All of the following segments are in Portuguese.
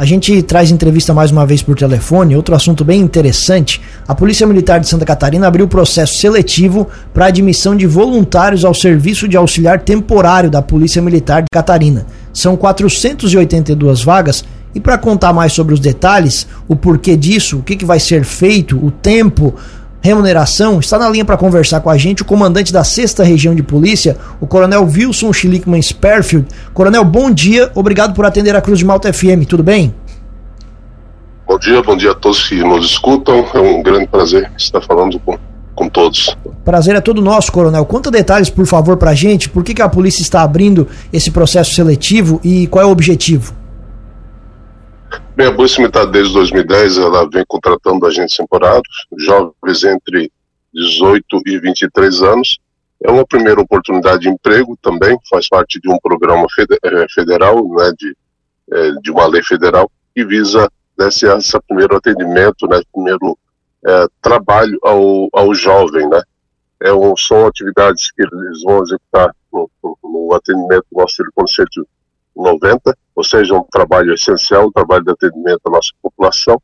A gente traz entrevista mais uma vez por telefone. Outro assunto bem interessante: a Polícia Militar de Santa Catarina abriu processo seletivo para admissão de voluntários ao serviço de auxiliar temporário da Polícia Militar de Catarina. São 482 vagas. E para contar mais sobre os detalhes, o porquê disso, o que, que vai ser feito, o tempo, remuneração, está na linha para conversar com a gente o comandante da 6 Região de Polícia, o Coronel Wilson Schlickman Sperfield. Coronel, bom dia, obrigado por atender a Cruz de Malta FM, tudo bem? Bom dia, bom dia a todos que nos escutam, é um grande prazer estar falando com, com todos. Prazer é todo nosso, Coronel. Conta detalhes, por favor, para a gente, por que, que a polícia está abrindo esse processo seletivo e qual é o objetivo? Bem, a Polícia Militar desde 2010 ela vem contratando agentes temporários, jovens entre 18 e 23 anos. É uma primeira oportunidade de emprego também, faz parte de um programa eh, federal, né, de, eh, de uma lei federal, que visa esse, esse primeiro atendimento, né, primeiro é, trabalho ao, ao jovem. Né. É um, são atividades que eles vão executar no, no, atendimento do nosso telefone 90, ou seja, um trabalho essencial, um trabalho de atendimento à nossa população,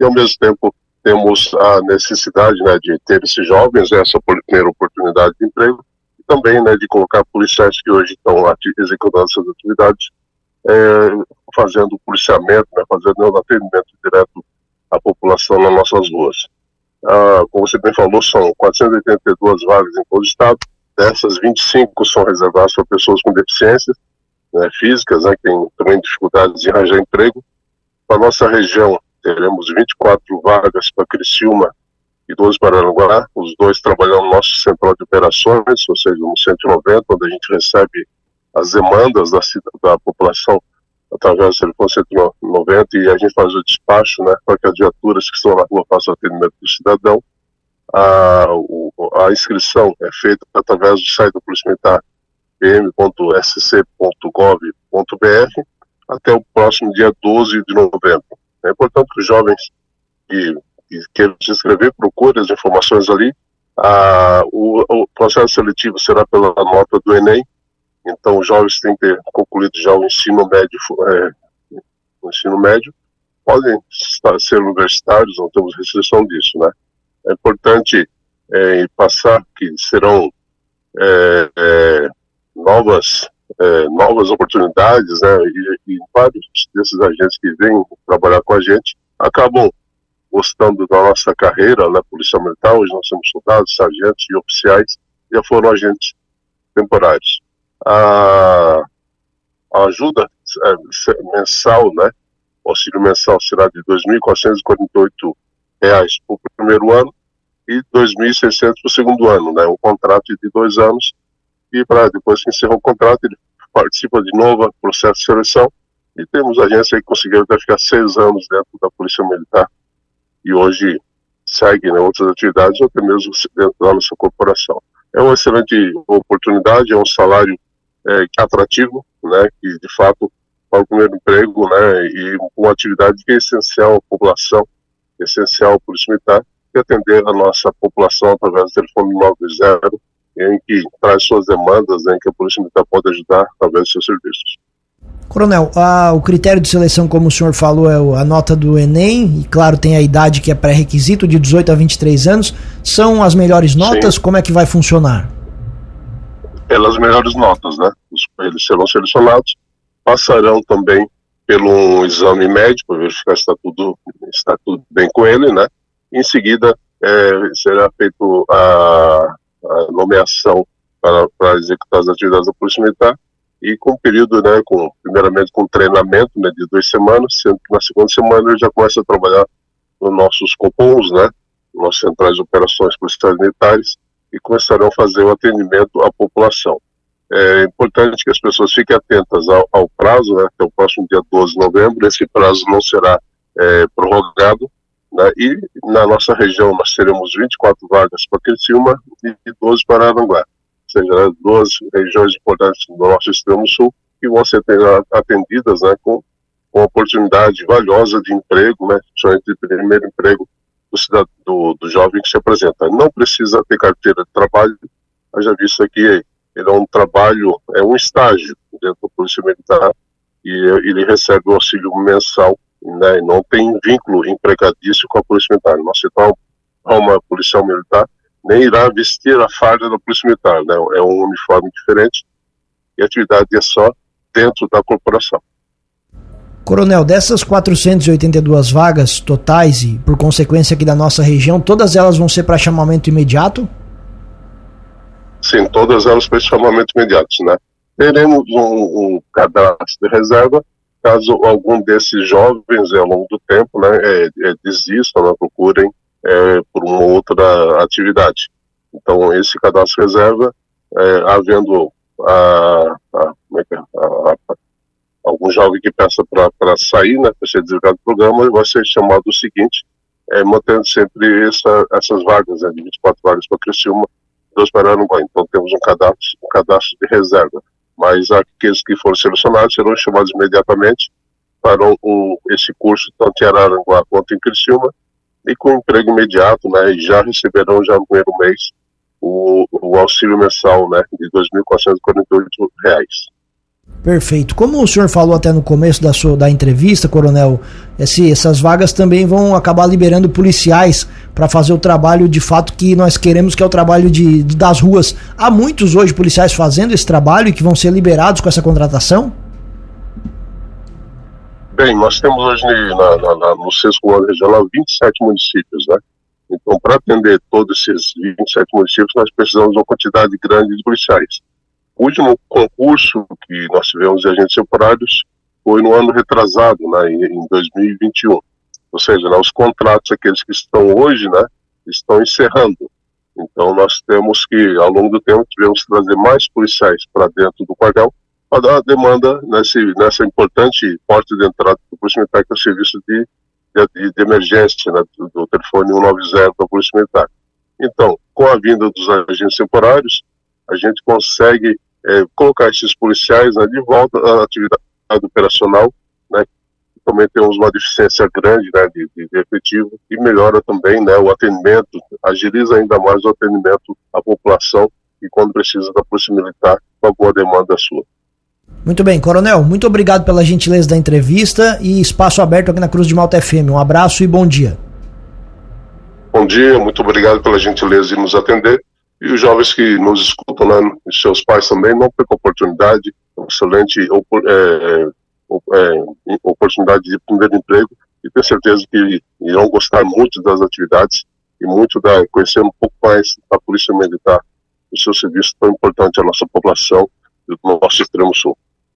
e ao mesmo tempo temos a necessidade né, de ter esses jovens, essa primeira oportunidade de emprego, e também né, de colocar policiais que hoje estão executando essas atividades, é, fazendo policiamento, né, fazendo atendimento direto à população nas nossas ruas. Ah, como você bem falou, são 482 vagas em todo o estado, dessas 25 são reservadas para pessoas com deficiências, né, físicas, né, que têm também dificuldades de arranjar emprego. Para nossa região, teremos 24 vagas para Criciúma e 12 para Aranguá, os dois trabalhando no nosso central de operações, ou seja, no 190, onde a gente recebe as demandas da, da população através do telefone 190 e a gente faz o despacho né, para que as viaturas que estão na rua façam atendimento do cidadão. A, a inscrição é feita através do site da Polícia Militar pm.sc.gov.br até o próximo dia 12 de novembro. É importante que os jovens que, que queiram se inscrever procurem as informações ali. Ah, o, o, processo seletivo será pela nota do Enem, então os jovens têm que ter concluído já o ensino médio, é, o ensino médio, podem estar, ser universitários, não temos restrição disso, né? É importante é, passar que serão é, é novas é, novas oportunidades, né? E, e, vários desses agentes que vêm trabalhar com a gente acabam gostando da nossa carreira na Polícia Militar. Hoje nós somos soldados, sargentos e oficiais, já foram agentes temporários. A, a ajuda é, mensal, né? O auxílio mensal será de 2.448 reais para o primeiro ano e R$ 2.600 para o segundo ano, né? Um contrato de dois anos e para depois que encerra o contrato, ele participa de novo do processo de seleção. E temos agência que conseguiu até ficar seis anos dentro da Polícia Militar e hoje segue né, outras atividades, ou até mesmo dentro da nossa corporação. É uma excelente oportunidade, é um salário é, atrativo, né, que de fato para o primeiro emprego, né, e uma atividade que é essencial à população, essencial à Polícia Militar, e atender a nossa população através do telefone 90 em que traz suas demandas, em que a Polícia Militar pode ajudar através dos seus serviços. Coronel, a, o critério de seleção, como o senhor falou, é a nota do Enem, e claro, tem a idade que é pré-requisito, de 18 a 23 anos. São as melhores notas? Sim. Como é que vai funcionar? Pelas melhores notas, né? Eles serão selecionados, passarão também pelo exame médico, para verificar se está tudo, está tudo bem com ele, né? Em seguida, é, será feito a a nomeação para, para executar as atividades da Polícia Militar e com período, né, com, primeiramente com treinamento né, de duas semanas, sendo que na segunda semana ele já começa a trabalhar nos nossos copons, né, nas centrais de operações policiais militares e começarão a fazer o atendimento à população. É importante que as pessoas fiquem atentas ao, ao prazo, né, que é o próximo dia 12 de novembro, esse prazo não será é, prorrogado, né? E na nossa região nós teremos 24 vagas para Criciúma e 12 para Aranguá. Ou seja, duas regiões importantes do nosso extremo sul que vão ser atendidas né, com, com oportunidade valiosa de emprego, né, principalmente de primeiro emprego do, do, do jovem que se apresenta. Não precisa ter carteira de trabalho, já visto aqui, ele é um trabalho, é um estágio dentro da Polícia Militar e ele recebe o auxílio mensal né, não tem vínculo empregadício com a Polícia Militar. Nós citamos uma policial militar, nem irá vestir a farda da Polícia Militar, né, é um uniforme diferente e a atividade é só dentro da corporação. Coronel, dessas 482 vagas totais e por consequência aqui da nossa região, todas elas vão ser para chamamento imediato? Sim, todas elas para chamamento imediato, né? Teremos um, um cadastro de reserva caso algum desses jovens, ao longo do tempo, né, é, é, desistam, né, procurem é, por uma outra atividade. Então, esse cadastro reserva, é, havendo a, a, é a, algum jovem que peça para sair, né, para ser desligado do programa, vai ser chamado o seguinte, é, mantendo sempre essa, essas vagas, né, de 24 vagas para Criciúma, dois para Aranguá. Então, temos um cadastro, um cadastro de reserva mas aqueles que foram selecionados serão chamados imediatamente para o, esse curso tanto em Araranguá quanto em Criciúma e com emprego imediato, né, e já receberão já no primeiro mês o, o auxílio mensal, né, de R$ 2.448. Perfeito. Como o senhor falou até no começo da sua da entrevista, coronel, esse, essas vagas também vão acabar liberando policiais para fazer o trabalho de fato que nós queremos, que é o trabalho de, de, das ruas. Há muitos hoje policiais fazendo esse trabalho e que vão ser liberados com essa contratação? Bem, nós temos hoje na, na, na, no sexto comando regional 27 municípios, né? Então, para atender todos esses 27 municípios, nós precisamos de uma quantidade grande de policiais. O último concurso que nós tivemos de agentes temporários foi no ano retrasado, né, em 2021. Ou seja, né, os contratos, aqueles que estão hoje, né, estão encerrando. Então, nós temos que, ao longo do tempo, tivemos que trazer mais policiais para dentro do quartel para dar demanda nesse, nessa importante porta de entrada do Polícia Militar, que é o serviço de, de, de emergência né, do, do telefone 190 da Polícia Militar. Então, com a vinda dos agentes temporários, a gente consegue é, colocar esses policiais né, de volta à atividade operacional, também temos uma deficiência grande né, de, de, efetivo e melhora também né, o atendimento, agiliza ainda mais o atendimento à população e quando precisa da Polícia Militar, com a boa demanda sua. Muito bem, Coronel, muito obrigado pela gentileza da entrevista e espaço aberto aqui na Cruz de Malta FM. Um abraço e bom dia. Bom dia, muito obrigado pela gentileza de nos atender e os jovens que nos escutam, né, seus pais também, não percam oportunidade, excelente é, é, oportunidade de primeiro emprego e tenho certeza que irão gostar muito das atividades e muito da conhecer um pouco mais da Polícia Militar, o seu serviço tão importante à nossa população do nosso extremo sul.